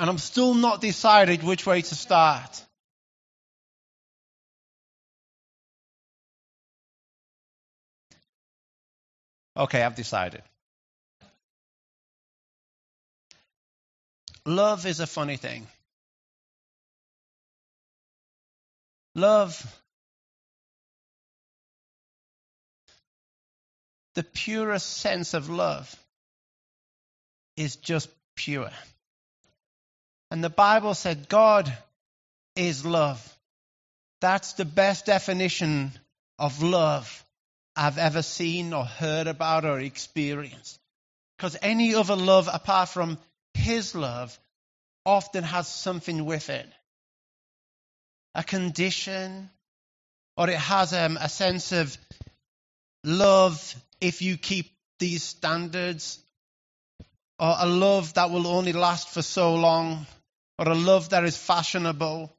And I'm still not decided which way to start. Okay, I've decided. Love is a funny thing. Love, the purest sense of love, is just pure. And the Bible said God is love. That's the best definition of love I've ever seen or heard about or experienced. Because any other love apart from His love often has something with it a condition, or it has um, a sense of love if you keep these standards, or a love that will only last for so long, or a love that is fashionable,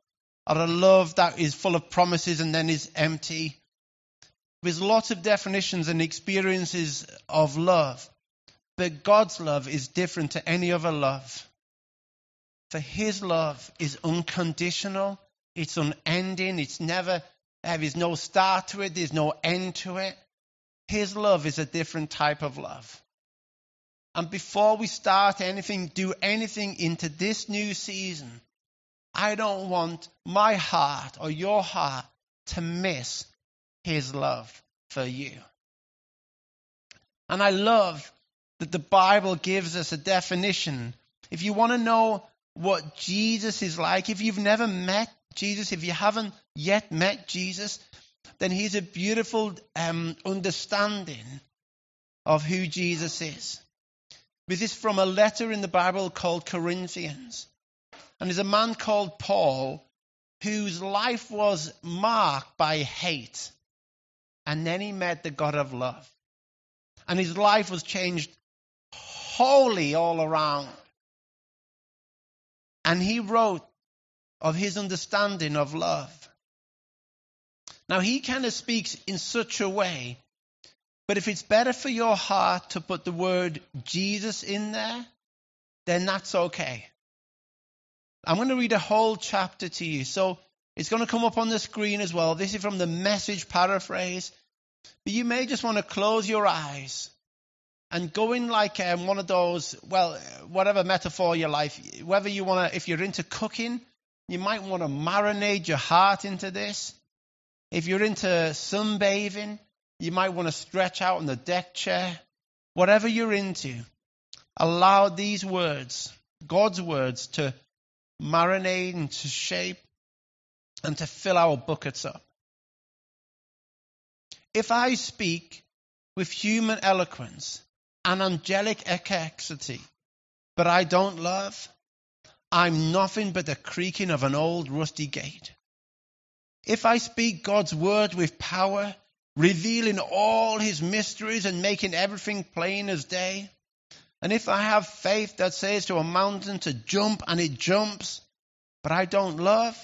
or a love that is full of promises and then is empty. There's lots of definitions and experiences of love, but God's love is different to any other love. For His love is unconditional, it's unending, it's never, there's no start to it, there's no end to it. His love is a different type of love. And before we start anything, do anything into this new season, I don't want my heart or your heart to miss his love for you. And I love that the Bible gives us a definition. If you want to know what Jesus is like, if you've never met Jesus, if you haven't yet met Jesus, then he's a beautiful um, understanding of who Jesus is. This is from a letter in the Bible called Corinthians. And there's a man called Paul whose life was marked by hate. And then he met the God of love. And his life was changed wholly all around. And he wrote of his understanding of love. Now, he kind of speaks in such a way, but if it's better for your heart to put the word Jesus in there, then that's okay. I'm going to read a whole chapter to you. So it's going to come up on the screen as well. This is from the message paraphrase. But you may just want to close your eyes and go in like um, one of those, well, whatever metaphor your life, whether you want to, if you're into cooking, you might want to marinate your heart into this. If you're into sunbathing, you might want to stretch out on the deck chair. Whatever you're into, allow these words, God's words, to marinate and to shape and to fill our buckets up. If I speak with human eloquence and angelic ecstasy, but I don't love, I'm nothing but the creaking of an old rusty gate. If I speak God's word with power, revealing all his mysteries and making everything plain as day, and if I have faith that says to a mountain to jump and it jumps, but I don't love,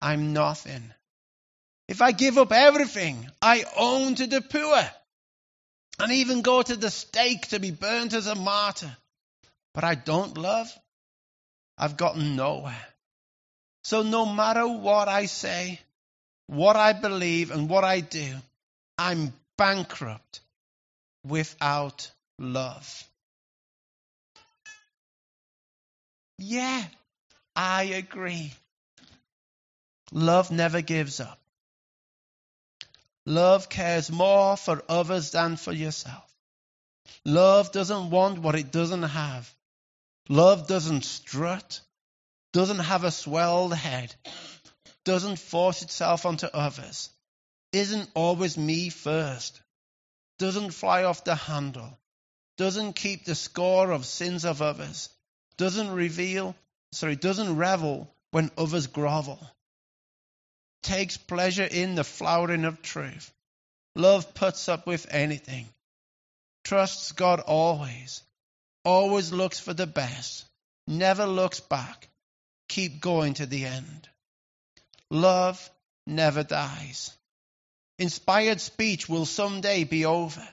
I'm nothing. If I give up everything I own to the poor, and even go to the stake to be burnt as a martyr, but I don't love, I've gotten nowhere. So no matter what I say, what I believe, and what I do, I'm bankrupt without love. Yeah, I agree. Love never gives up. Love cares more for others than for yourself. Love doesn't want what it doesn't have. Love doesn't strut, doesn't have a swelled head, doesn't force itself onto others, isn't always me first, doesn't fly off the handle, doesn't keep the score of sins of others, doesn't reveal, sorry, doesn't revel when others grovel, takes pleasure in the flowering of truth. Love puts up with anything, trusts God always, always looks for the best, never looks back, keep going to the end. Love never dies. Inspired speech will someday be over.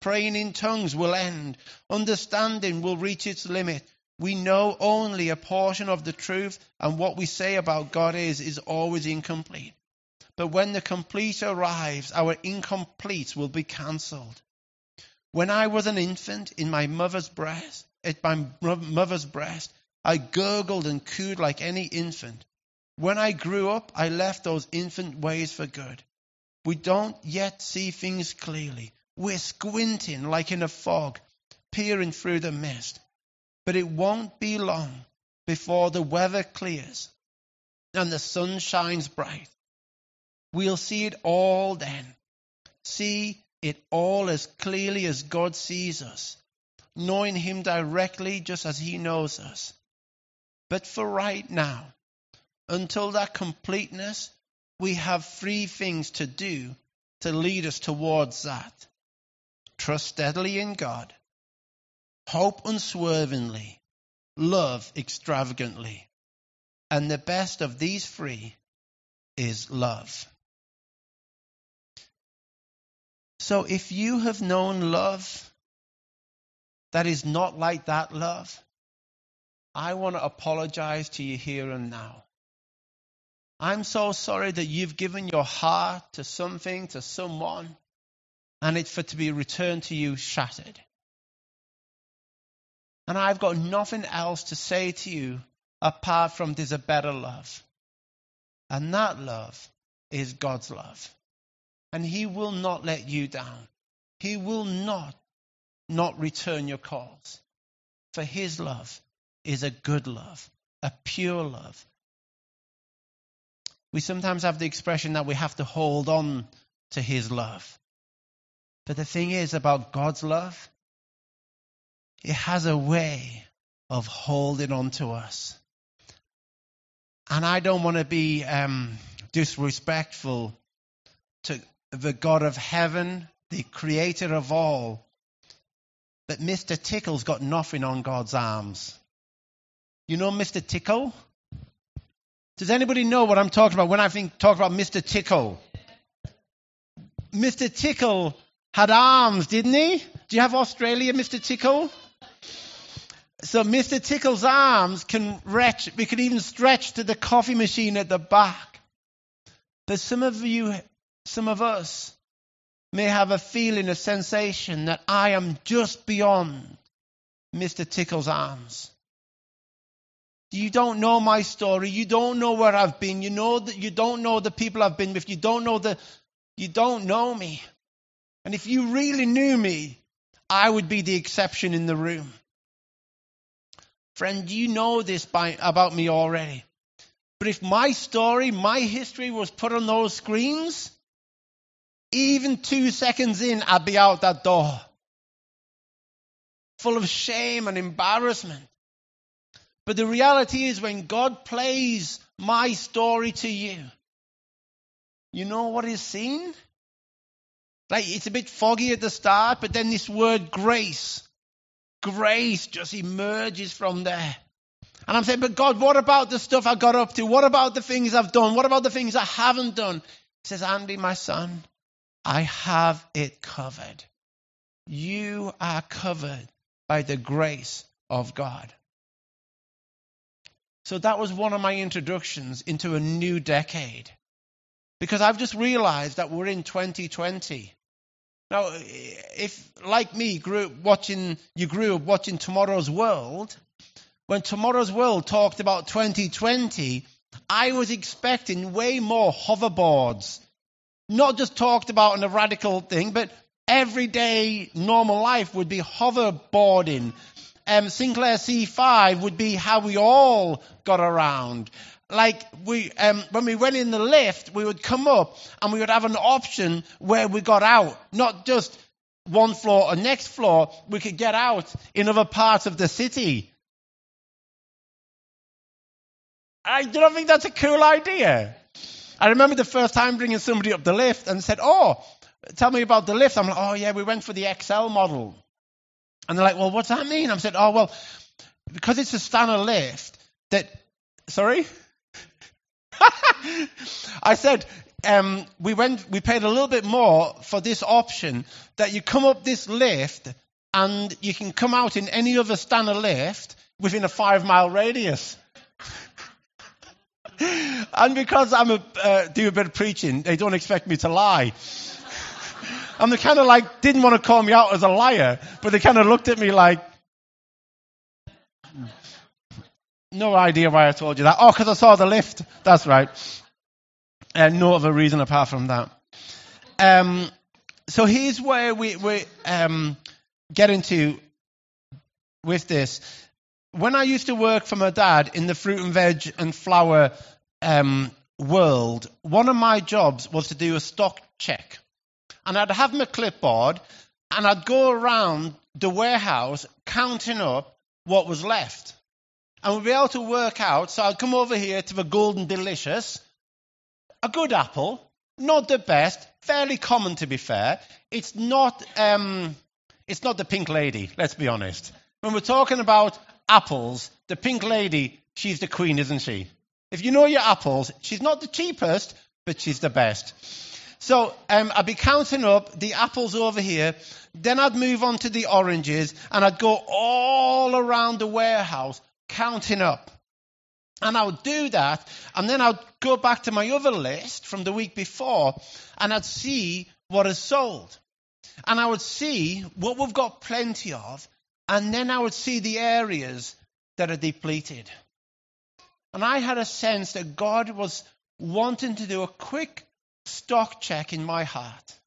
Praying in tongues will end. Understanding will reach its limit. we know only a portion of the truth, and what we say about God is, is always incomplete. But when the complete arrives, our incomplete will be cancelled. When I was an infant in my mother's breast, at my mother's breast, I gurgled and cooed like any infant. When I grew up, I left those infant ways for good. We don't yet see things clearly. We're squinting like in a fog, peering through the mist. But it won't be long before the weather clears and the sun shines bright. We'll see it all then. See it all as clearly as God sees us, knowing Him directly just as He knows us. But for right now, until that completeness, we have three things to do to lead us towards that. Trust steadily in God, hope unswervingly, love extravagantly. And the best of these three is love. So if you have known love that is not like that love, I want to apologize to you here and now. I'm so sorry that you've given your heart to something, to someone, and it's for to be returned to you shattered. And I've got nothing else to say to you apart from there's a better love. And that love is God's love. And He will not let you down. He will not not return your calls. For His love is a good love, a pure love. We sometimes have the expression that we have to hold on to His love. But the thing is about God's love, it has a way of holding on to us. And I don't want to be um, disrespectful to the God of heaven, the creator of all. But Mr. Tickle's got nothing on God's arms. You know Mr. Tickle? Does anybody know what I'm talking about when I think talk about Mr. Tickle? Mr. Tickle had arms, didn't he? Do you have Australia, Mr. Tickle? So Mr. Tickle's arms can reach, we can even stretch to the coffee machine at the back. But some of you, some of us, may have a feeling, a sensation that I am just beyond Mr. Tickle's arms. You don't know my story. You don't know where I've been. You know that you don't know the people I've been with. You don't know the, you don't know me. And if you really knew me, I would be the exception in the room. Friend, you know this by, about me already. But if my story, my history was put on those screens, even two seconds in, I'd be out that door. Full of shame and embarrassment. But the reality is, when God plays my story to you, you know what is seen? Like it's a bit foggy at the start, but then this word grace grace just emerges from there. And I'm saying, but God, what about the stuff I got up to? What about the things I've done? What about the things I haven't done? He says, Andy, my son, I have it covered. You are covered by the grace of God. So that was one of my introductions into a new decade. Because I've just realized that we're in 2020. Now, if like me, grew watching, you grew up watching Tomorrow's World. When Tomorrow's World talked about 2020, I was expecting way more hoverboards. Not just talked about in a radical thing, but everyday normal life would be hoverboarding. Um, Sinclair C5 would be how we all got around like we um, when we went in the lift, we would come up and we would have an option where we got out, not just one floor or next floor. We could get out in other parts of the city. I don't think that's a cool idea. I remember the first time bringing somebody up the lift and said, "Oh, tell me about the lift." I'm like, "Oh yeah, we went for the XL model." And they're like, "Well, what's that mean?" I said, "Oh well, because it's a standard lift that." Sorry. I said, um, we went, we paid a little bit more for this option that you come up this lift and you can come out in any other standard lift. within a five mile radius. and because I'm a, uh, do a bit of preaching, they don't expect me to lie. And they kind of like didn't want to call me out as a liar, but they kind of looked at me like, no idea why I told you that. Oh, because I saw the lift. That's right. And uh, no other reason apart from that. Um, so here's where we, we um, get into with this. When I used to work for my dad in the fruit and veg and flower um, world, one of my jobs was to do a stock check. And I'd have my clipboard and I'd go around the warehouse counting up what was left. And we'd be able to work out. So I'd come over here to the Golden Delicious, a good apple, not the best, fairly common to be fair. It's not, um, it's not the pink lady, let's be honest. When we're talking about apples, the pink lady, she's the queen, isn't she? If you know your apples, she's not the cheapest, but she's the best. So um, I'd be counting up the apples over here. Then I'd move on to the oranges, and I'd go all around the warehouse counting up. And I would do that, and then I'd go back to my other list from the week before, and I'd see what is sold. And I would see what we've got plenty of, and then I would see the areas that are depleted. And I had a sense that God was wanting to do a quick stock check in my heart.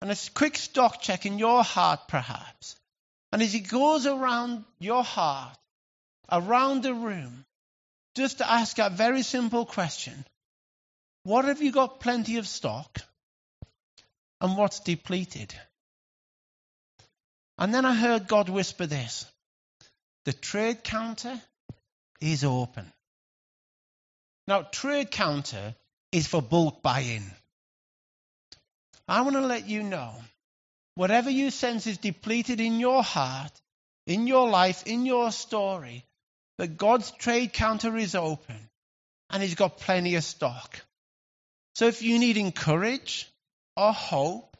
And a quick stock check in your heart, perhaps. And as He goes around your heart, around the room, just to ask a very simple question What have you got plenty of stock? And what's depleted? And then I heard God whisper this the trade counter is open. Now, trade counter is for bulk buying. I want to let you know whatever you sense is depleted in your heart, in your life, in your story, that God's trade counter is open and He's got plenty of stock. So if you need encourage or hope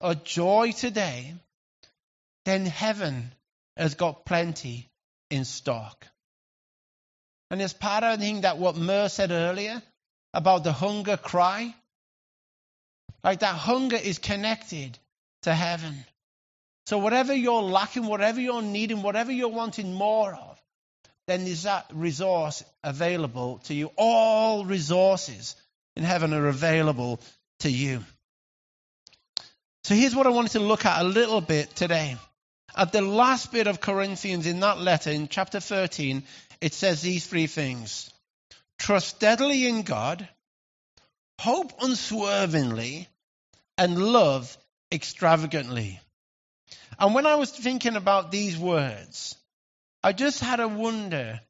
or joy today, then heaven has got plenty in stock. And as part of the thing that what Mer said earlier about the hunger cry, like that hunger is connected to heaven. So whatever you're lacking, whatever you're needing, whatever you're wanting more of, then there's that resource available to you. All resources in heaven are available to you. So here's what I wanted to look at a little bit today. At the last bit of Corinthians in that letter, in chapter 13, it says these three things trust steadily in God, hope unswervingly, and love extravagantly. And when I was thinking about these words, I just had a wonder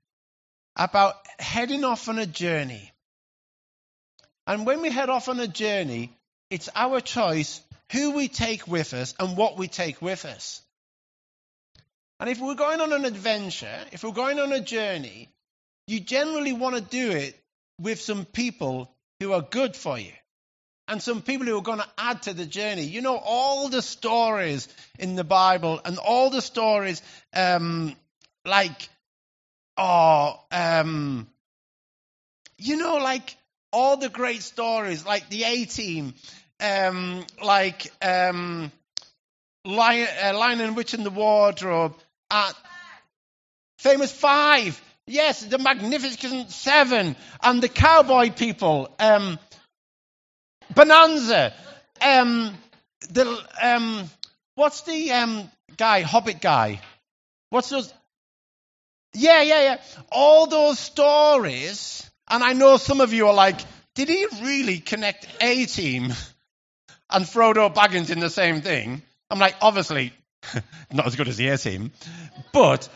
about heading off on a journey. And when we head off on a journey, it's our choice who we take with us and what we take with us. And if we're going on an adventure, if we're going on a journey, you generally want to do it with some people who are good for you and some people who are going to add to the journey. You know, all the stories in the Bible and all the stories um, like, oh, um, you know, like all the great stories, like the A Team, um, like um, Lion, uh, Lion and Witch in the Wardrobe, uh, Famous Five, yes, the Magnificent Seven, and the Cowboy People, um, Bonanza, um, the um, what's the um, guy, Hobbit guy? What's those? Yeah, yeah, yeah. All those stories, and I know some of you are like, did he really connect A Team and Frodo Baggins in the same thing? I'm like, obviously, not as good as the A Team, but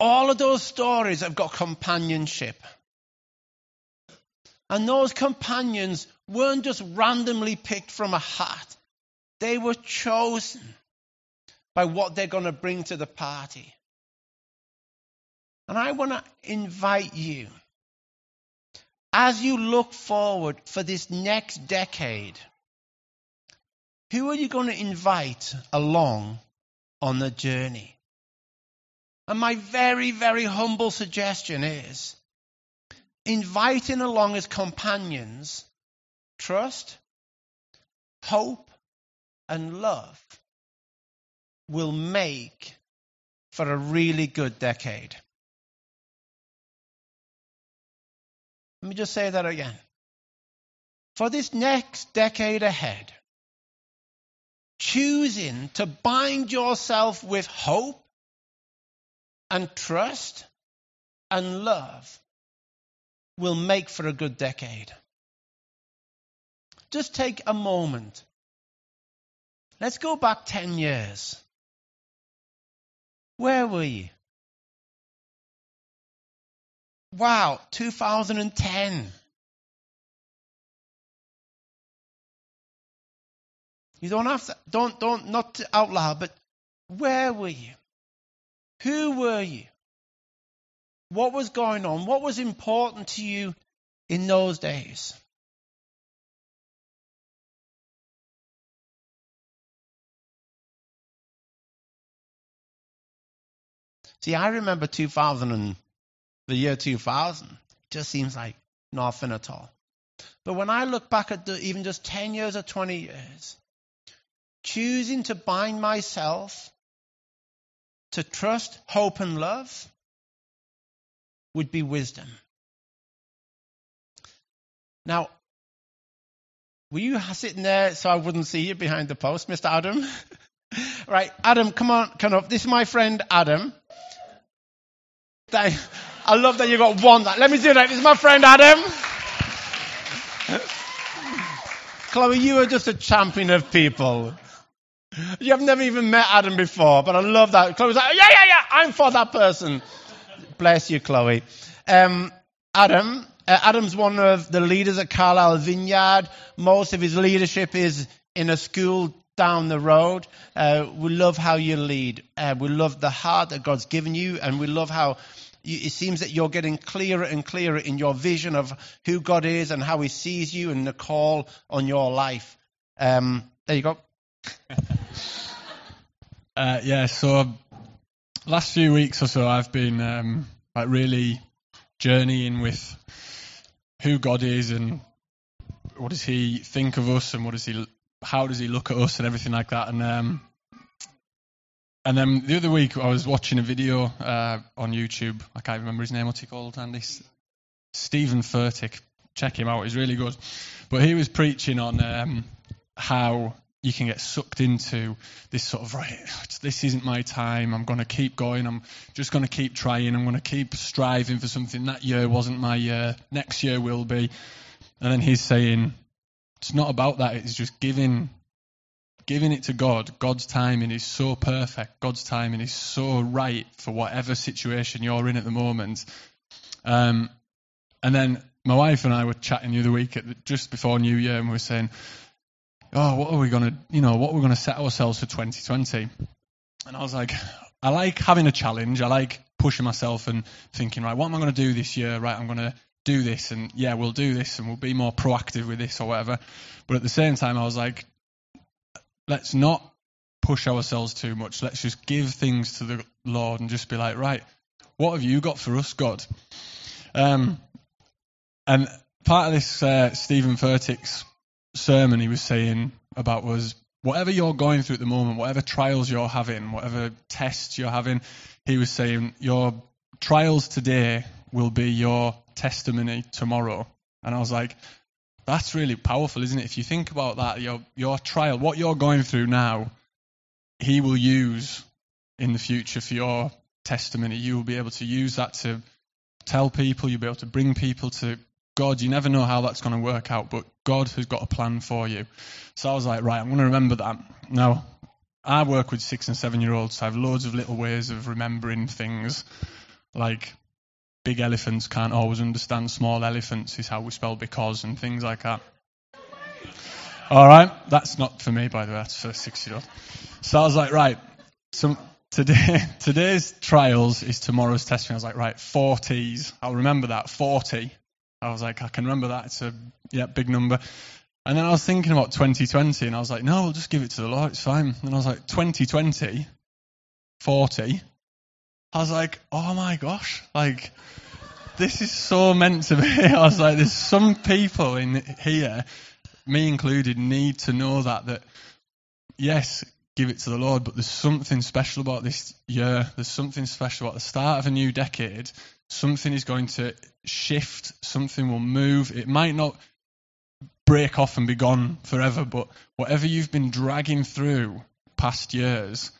all of those stories have got companionship. And those companions weren't just randomly picked from a hat, they were chosen by what they're going to bring to the party. And I want to invite you, as you look forward for this next decade, who are you going to invite along on the journey? And my very, very humble suggestion is inviting along as companions trust, hope, and love will make for a really good decade. Let me just say that again. For this next decade ahead, choosing to bind yourself with hope and trust and love will make for a good decade. Just take a moment. Let's go back 10 years. Where were you? Wow, 2010. You don't have to, don't, don't, not out loud, but where were you? Who were you? What was going on? What was important to you in those days? See, I remember 2000 and the year 2000. It just seems like nothing at all. But when I look back at the, even just 10 years or 20 years, choosing to bind myself to trust, hope, and love would be wisdom. Now, were you sitting there so I wouldn't see you behind the post, Mr. Adam? right, Adam, come on, come up. This is my friend Adam. I love that you got one. Let me do that. This is my friend Adam. Chloe, you are just a champion of people. You have never even met Adam before, but I love that. Chloe's like, yeah, yeah, yeah, I'm for that person. Bless you, Chloe. Um, Adam, uh, Adam's one of the leaders at Carlisle Vineyard. Most of his leadership is in a school down the road. Uh, we love how you lead. Uh, we love the heart that God's given you, and we love how it seems that you're getting clearer and clearer in your vision of who God is and how He sees you and the call on your life. Um, there you go. uh, yeah, so last few weeks or so, I've been um, like really journeying with who God is and what does He think of us and what does He, how does He look at us and everything like that. And um, and then the other week, I was watching a video uh, on YouTube. I can't remember his name. What's he called, Andy? Steven Furtick. Check him out. He's really good. But he was preaching on um, how you can get sucked into this sort of right. This isn't my time. I'm going to keep going. I'm just going to keep trying. I'm going to keep striving for something. That year wasn't my year. Next year will be. And then he's saying, it's not about that. It's just giving giving it to God, God's timing is so perfect. God's timing is so right for whatever situation you're in at the moment. Um, and then my wife and I were chatting the other week the, just before New Year, and we were saying, "Oh, what are we going to, you know, what are we going to set ourselves for 2020?" And I was like, "I like having a challenge. I like pushing myself and thinking, right, what am I going to do this year? Right, I'm going to." do this and yeah we'll do this and we'll be more proactive with this or whatever but at the same time i was like let's not push ourselves too much. Let's just give things to the Lord and just be like, right, what have you got for us, God? Um, and part of this uh, Steven Furtick's sermon he was saying about was whatever you're going through at the moment, whatever trials you're having, whatever tests you're having, he was saying your trials today will be your testimony tomorrow. And I was like, that's really powerful, isn't it? If you think about that, your your trial, what you're going through now, he will use in the future for your testimony. You will be able to use that to tell people, you'll be able to bring people to God. You never know how that's going to work out, but God has got a plan for you. So I was like, right, I'm going to remember that. Now, I work with six and seven year olds, so I have loads of little ways of remembering things. Like big elephants can't always understand small elephants, is how we spell because and things like that. All right, that's not for me, by the way, that's for six year old. So I was like, right, so today, today's trials is tomorrow's testing. I was like, right, 40s. I'll remember that, 40. I was like, I can remember that. It's a yeah, big number. And then I was thinking about 2020, and I was like, no, we'll just give it to the Lord. It's fine. And I was like, 2020, 40. I was like, oh my gosh, like this is so meant to be. I was like, there's some people in here, me included, need to know that that yes, give it to the Lord, but there's something special about this year. There's something special about the start of a new decade. Something is going to shift. Something will move. It might not break off and be gone forever, but whatever you've been dragging through past years,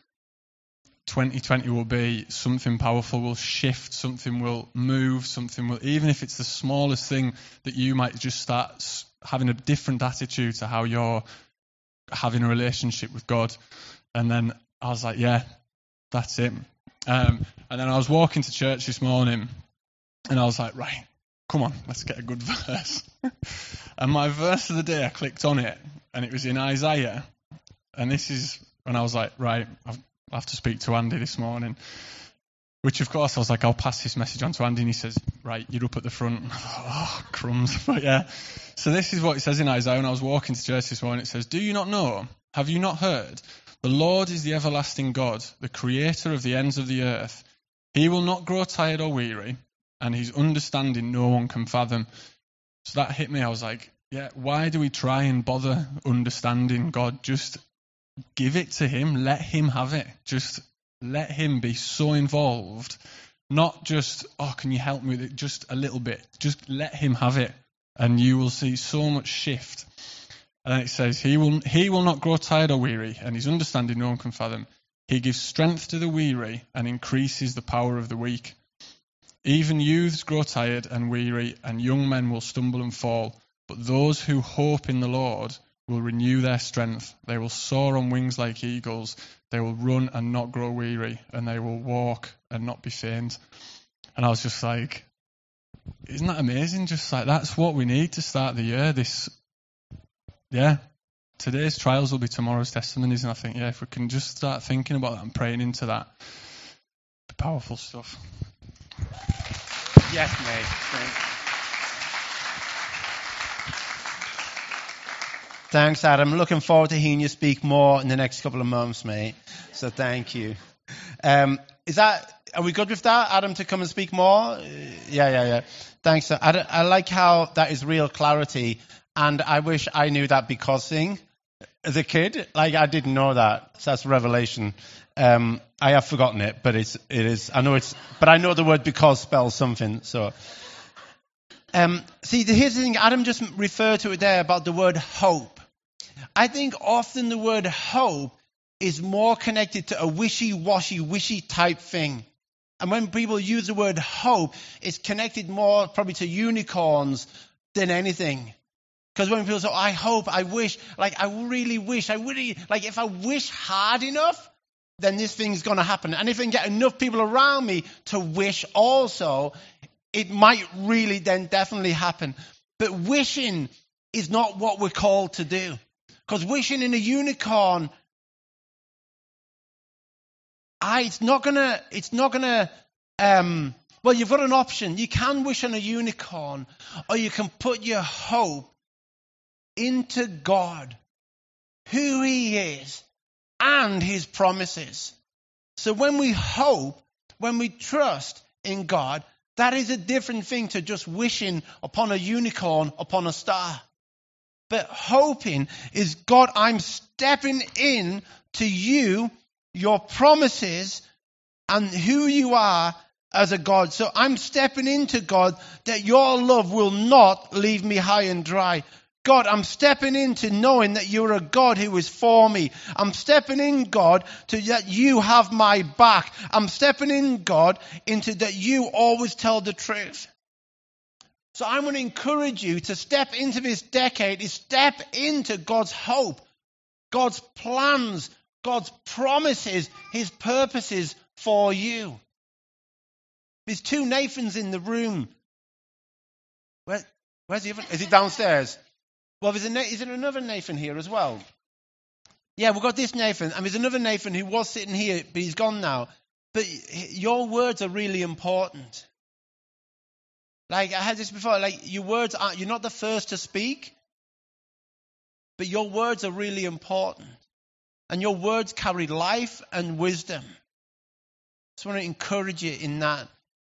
2020 will be something powerful will shift, something will move, something will, even if it's the smallest thing that you might just start having a different attitude to how you're having a relationship with God. And then I was like, yeah, that's it. Um, and then I was walking to church this morning and I was like, right, come on, let's get a good verse. and my verse of the day, I clicked on it and it was in Isaiah. And this is when I was like, right, I've I have to speak to Andy this morning. Which, of course, I was like, I'll pass this message on to Andy. And he says, Right, you're up at the front. oh, crumbs. But yeah. So this is what it says in Isaiah. When I was walking to church this morning, it says, Do you not know? Have you not heard? The Lord is the everlasting God, the creator of the ends of the earth. He will not grow tired or weary, and his understanding no one can fathom. So that hit me. I was like, yeah, why do we try and bother understanding God? Just give it to him, let him have it. Just let him be so involved. Not just, oh, can you help me with it? Just a little bit. Just let him have it. And you will see so much shift. And it says, he will, he will not grow tired or weary, and his understanding no one can fathom. He gives strength to the weary and increases the power of the weak. Even youths grow tired and weary, and young men will stumble and fall. But those who hope in the Lord will renew their strength. They will soar on wings like eagles. They will run and not grow weary, and they will walk and not be faint. And I was just like, isn't that amazing? Just like that's what we need to start the year. This, yeah. Today's trials will be tomorrow's testimonies, and I think, yeah, if we can just start thinking about that and praying into that, powerful stuff. Yes, mate. Thanks, Adam. Looking forward to hearing you speak more in the next couple of months, mate. So thank you. Um, is that, are we good with that, Adam, to come and speak more? Uh, yeah, yeah, yeah. Thanks. I, I like how that is real clarity. And I wish I knew that because thing as a kid. Like, I didn't know that. So that's revelation. Um, I have forgotten it, but it's, it is, I know it's, but I know the word because spells something. So, um, see, here's the thing. Adam just referred to it there about the word hope. I think often the word hope is more connected to a wishy-washy, wishy type thing. And when people use the word hope, it's connected more probably to unicorns than anything. Because when people say, oh, I hope, I wish, like, I really wish, I really, like, if I wish hard enough, then this thing's going to happen. And if I can get enough people around me to wish also, it might really then definitely happen. But wishing is not what we're called to do. Because wishing in a unicorn, I, it's not gonna, it's not gonna, um, well, you've got an option. You can wish on a unicorn, or you can put your hope into God, who He is, and His promises. So when we hope, when we trust in God, that is a different thing to just wishing upon a unicorn, upon a star. But hoping is God, I'm stepping in to you, your promises, and who you are as a God. So I'm stepping into God that your love will not leave me high and dry. God, I'm stepping into knowing that you're a God who is for me. I'm stepping in, God, to that you have my back. I'm stepping in, God, into that you always tell the truth. So I want to encourage you to step into this decade, is step into God's hope, God's plans, God's promises, His purposes for you. There's two Nathans in the room. Where, where's the other? Is he downstairs? Well, there's a, is there another Nathan here as well? Yeah, we've got this Nathan, and there's another Nathan who was sitting here, but he's gone now. But your words are really important. Like I had this before, like your words are you're not the first to speak, but your words are really important. And your words carry life and wisdom. Just want to encourage you in that,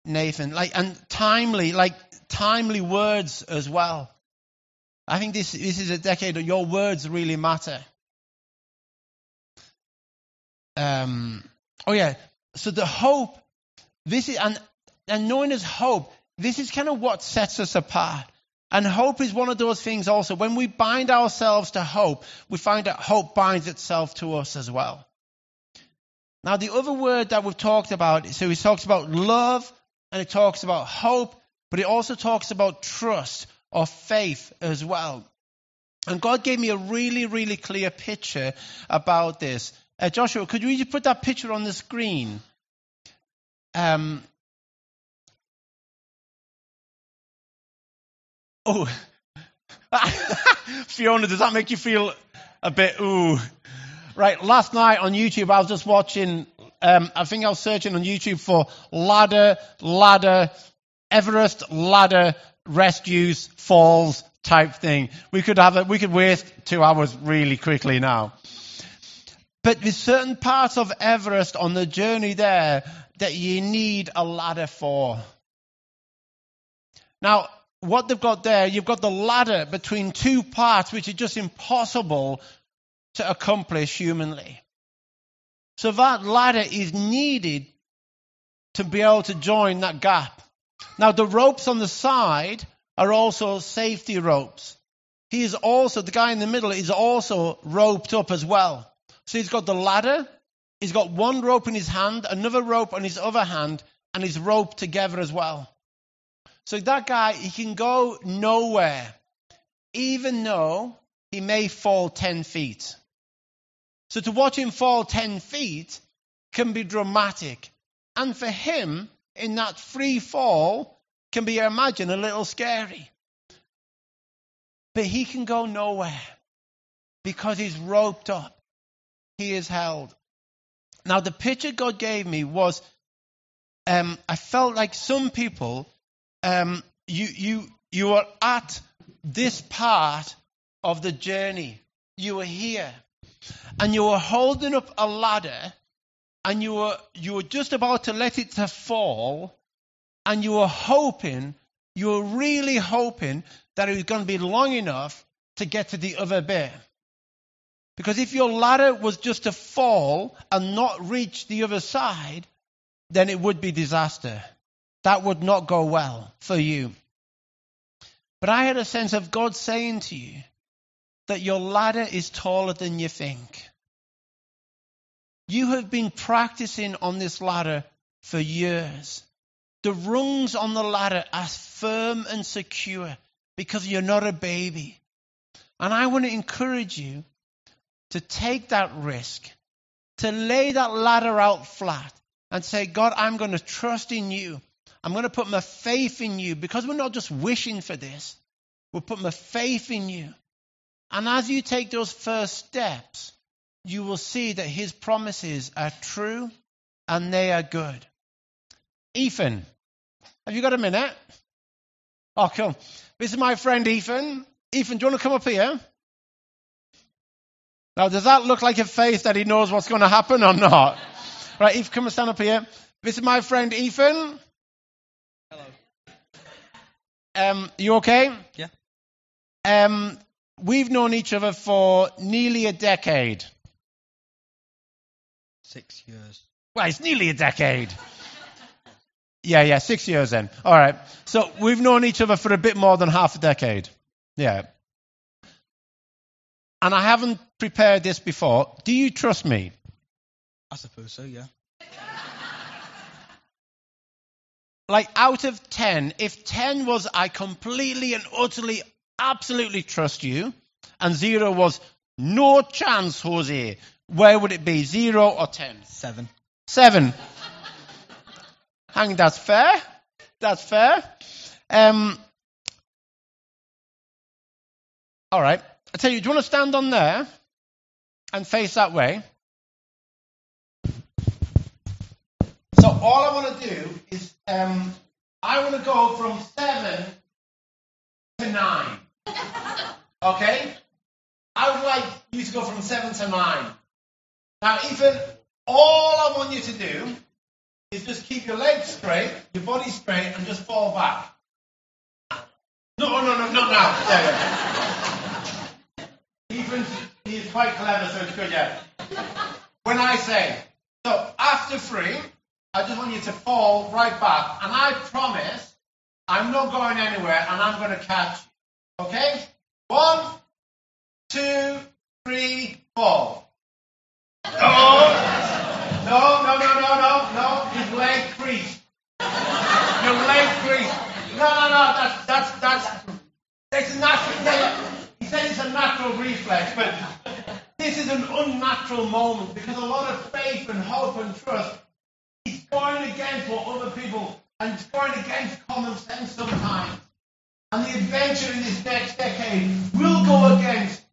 Nathan. Like and timely, like timely words as well. I think this this is a decade that your words really matter. Um, oh yeah. So the hope, this is and and knowing as hope, this is kind of what sets us apart. And hope is one of those things also. When we bind ourselves to hope, we find that hope binds itself to us as well. Now, the other word that we've talked about, so he talks about love and it talks about hope, but it also talks about trust or faith as well. And God gave me a really, really clear picture about this. Uh, Joshua, could you put that picture on the screen? Um, oh, Fiona, does that make you feel a bit ooh? Right, last night on YouTube, I was just watching, um, I think I was searching on YouTube for ladder, ladder, Everest ladder rescues, falls type thing. We could have it, we could waste two hours really quickly now. But there's certain parts of Everest on the journey there that you need a ladder for. Now, what they've got there, you've got the ladder between two parts, which is just impossible to accomplish humanly. So that ladder is needed to be able to join that gap. Now, the ropes on the side are also safety ropes. He is also, the guy in the middle is also roped up as well. So he's got the ladder, he's got one rope in his hand, another rope on his other hand, and he's roped together as well. So that guy, he can go nowhere, even though he may fall 10 feet. So to watch him fall 10 feet can be dramatic. And for him, in that free fall, can be, imagine, a little scary. But he can go nowhere because he's roped up. He is held. Now, the picture God gave me was um, I felt like some people, um, you, you, you are at this part of the journey. You were here and you were holding up a ladder and you were, you were just about to let it to fall and you were hoping, you were really hoping that it was going to be long enough to get to the other bit. Because if your ladder was just to fall and not reach the other side, then it would be disaster. That would not go well for you. But I had a sense of God saying to you that your ladder is taller than you think. You have been practicing on this ladder for years. The rungs on the ladder are firm and secure because you're not a baby. And I want to encourage you to take that risk, to lay that ladder out flat and say, God, I'm going to trust in you. I'm going to put my faith in you because we're not just wishing for this. We'll put my faith in you. And as you take those first steps, you will see that his promises are true and they are good. Ethan, have you got a minute? Oh, cool. This is my friend Ethan. Ethan, do you want to come up here? Now, does that look like a face that he knows what's going to happen or not? Right, Ethan, come and stand up here. This is my friend Ethan. Um, you okay? Yeah. Um, we've known each other for nearly a decade. Six years. Well, it's nearly a decade. Yeah, yeah, six years then. All right. So we've known each other for a bit more than half a decade. Yeah. And I haven't prepared this before. Do you trust me? I suppose so, yeah. Like out of 10, if 10 was I completely and utterly, absolutely trust you, and zero was no chance, Jose, where would it be? Zero or 10? Seven. Seven. I think that's fair. That's fair. Um, all right. I tell you, do you want to stand on there and face that way? So all I want to do is um, I want to go from seven to nine. Okay? I would like you to go from seven to nine. Now, Ethan, all I want you to do is just keep your legs straight, your body straight, and just fall back. No, no, no, not now. Ethan, he's quite clever, so it's good, yeah. When I say, so after three, I just want you to fall right back, and I promise I'm not going anywhere, and I'm going to catch you. Okay? One, two, three, fall. Oh! No, no, no, no, no, no. His leg creased. Your leg creased. No, no, no. That's that's that's. It's natural. He said it's a natural reflex, but this is an unnatural moment because a lot of faith and hope and trust going against what other people and going against common sense sometimes. And the adventure in this next decade will go against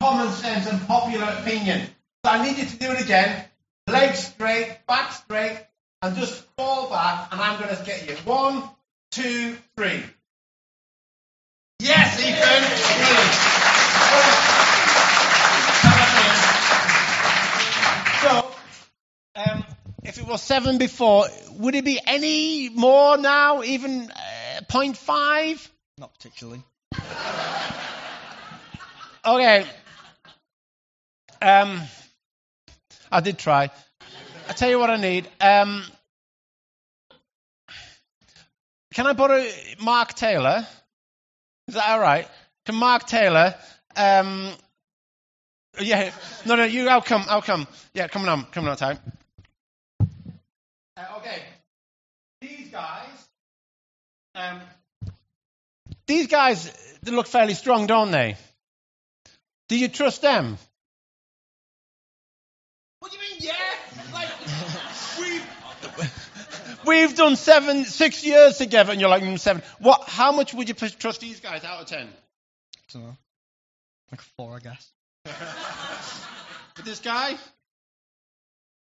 common sense and popular opinion. So I need you to do it again. Legs straight, back straight, and just fall back, and I'm going to get you. One, two, three. Seven before, would it be any more now? Even uh, 0.5? Not particularly. Okay. Um, I did try. I tell you what I need. Um, can I borrow Mark Taylor? Is that all right? Can Mark Taylor? Um, yeah. No, no. You. I'll come. I'll come. Yeah. Coming on. Coming on time. Uh, okay. These guys. Um, these guys they look fairly strong, don't they? Do you trust them? What do you mean, yeah? Like, we've, we've done seven, six years together, and you're like, mm, seven. What, how much would you trust these guys out of ten? don't know. Like four, I guess. With this guy?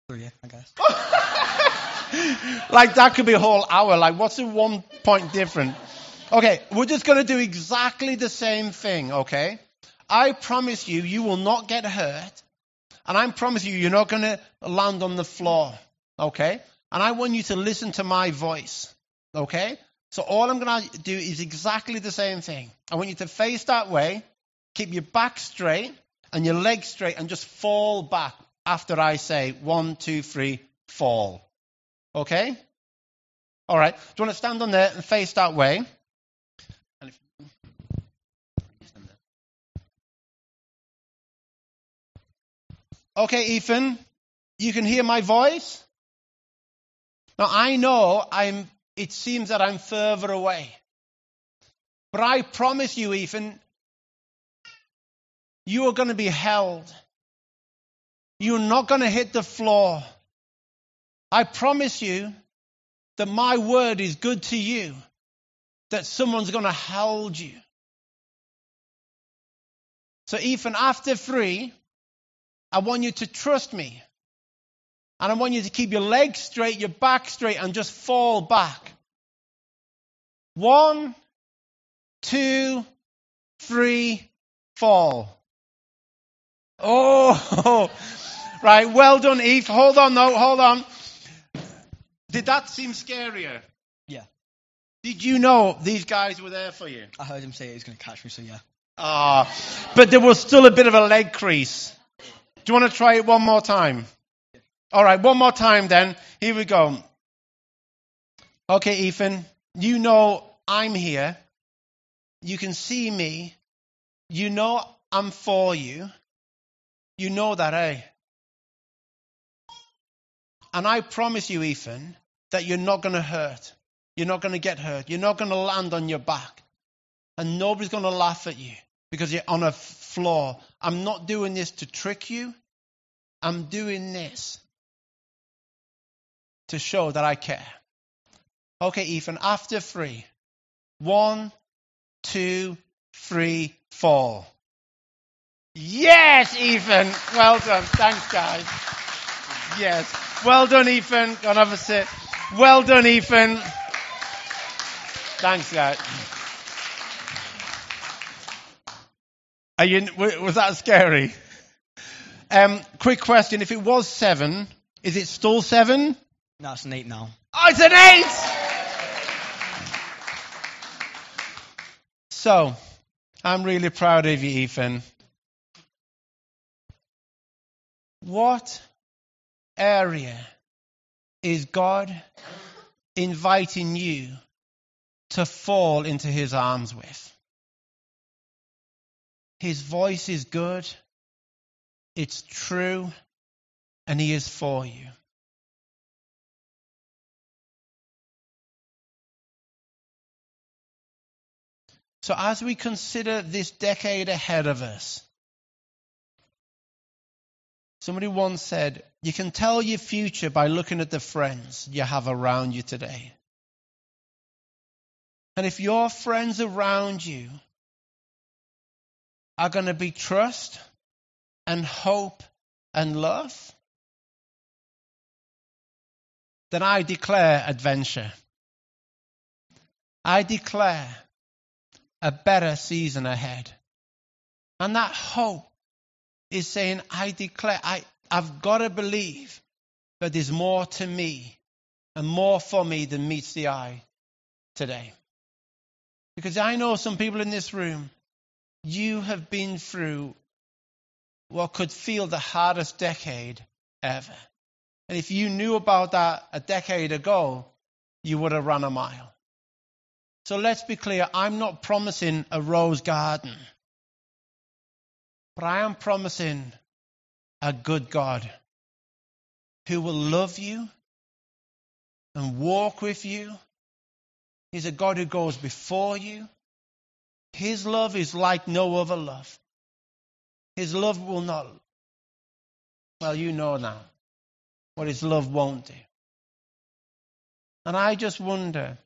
Three, I guess. like, that could be a whole hour. Like, what's the one point different? Okay, we're just going to do exactly the same thing, okay? I promise you, you will not get hurt. And I promise you, you're not going to land on the floor. Okay? And I want you to listen to my voice. Okay? So all I'm going to do is exactly the same thing. I want you to face that way, keep your back straight and your legs straight, and just fall back after I say one, two, three, fall. Okay? All right. Do you want to stand on there and face that way? Okay, Ethan, you can hear my voice? Now I know I'm it seems that I'm further away. But I promise you, Ethan, you are going to be held. You're not going to hit the floor. I promise you that my word is good to you, that someone's going to hold you. So, Ethan, after three, I want you to trust me. And I want you to keep your legs straight, your back straight, and just fall back. One, two, three, fall. Oh, right. Well done, Eve. Hold on, though. Hold on. Did that seem scarier? Yeah. Did you know these guys were there for you? I heard him say he was going to catch me, so yeah. Ah, but there was still a bit of a leg crease. Do you want to try it one more time? All right, one more time then. Here we go. Okay, Ethan, you know I'm here. You can see me. You know I'm for you. You know that, eh? And I promise you, Ethan, that you're not going to hurt. You're not going to get hurt. You're not going to land on your back. And nobody's going to laugh at you because you're on a floor. I'm not doing this to trick you. I'm doing this to show that I care. Okay, Ethan, after three. One, two, three, four. Yes, Ethan. Well done. Thanks, guys. Yes. Well done, Ethan. Go and have a sit. Well done, Ethan. Thanks, guys. Are you, was that scary? Um, quick question. If it was seven, is it still seven? No, it's an eight now. Oh, it's an eight! So, I'm really proud of you, Ethan. What area is God inviting you to fall into his arms with? His voice is good, it's true, and he is for you. So, as we consider this decade ahead of us, somebody once said, You can tell your future by looking at the friends you have around you today. And if your friends around you are going to be trust and hope and love, then I declare adventure. I declare a better season ahead. And that hope is saying, I declare, I, I've got to believe that there's more to me and more for me than meets the eye today. Because I know some people in this room, you have been through what could feel the hardest decade ever. And if you knew about that a decade ago, you would have run a mile. So let's be clear I'm not promising a rose garden, but I am promising a good God who will love you and walk with you. He's a God who goes before you. His love is like no other love. His love will not, well, you know now what his love won't do. And I just wonder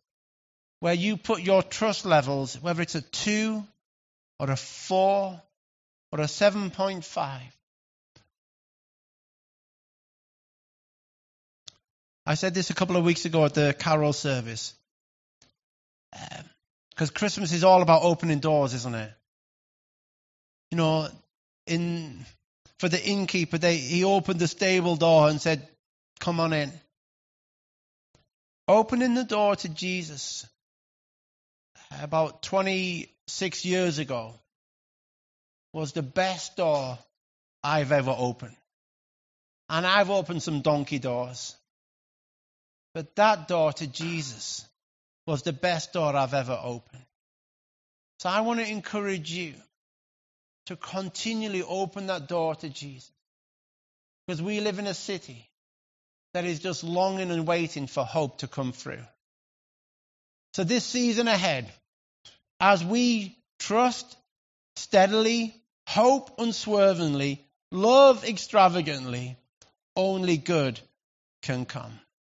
where you put your trust levels, whether it's a 2 or a 4 or a 7.5. I said this a couple of weeks ago at the carol service. Because um, Christmas is all about opening doors, isn't it? You know, in for the innkeeper, they, he opened the stable door and said, Come on in. Opening the door to Jesus about 26 years ago was the best door I've ever opened. And I've opened some donkey doors. But that door to Jesus was the best door I've ever opened. So I want to encourage you to continually open that door to Jesus. Because we live in a city that is just longing and waiting for hope to come through. So this season ahead, as we trust steadily, hope unswervingly, love extravagantly, only good can come.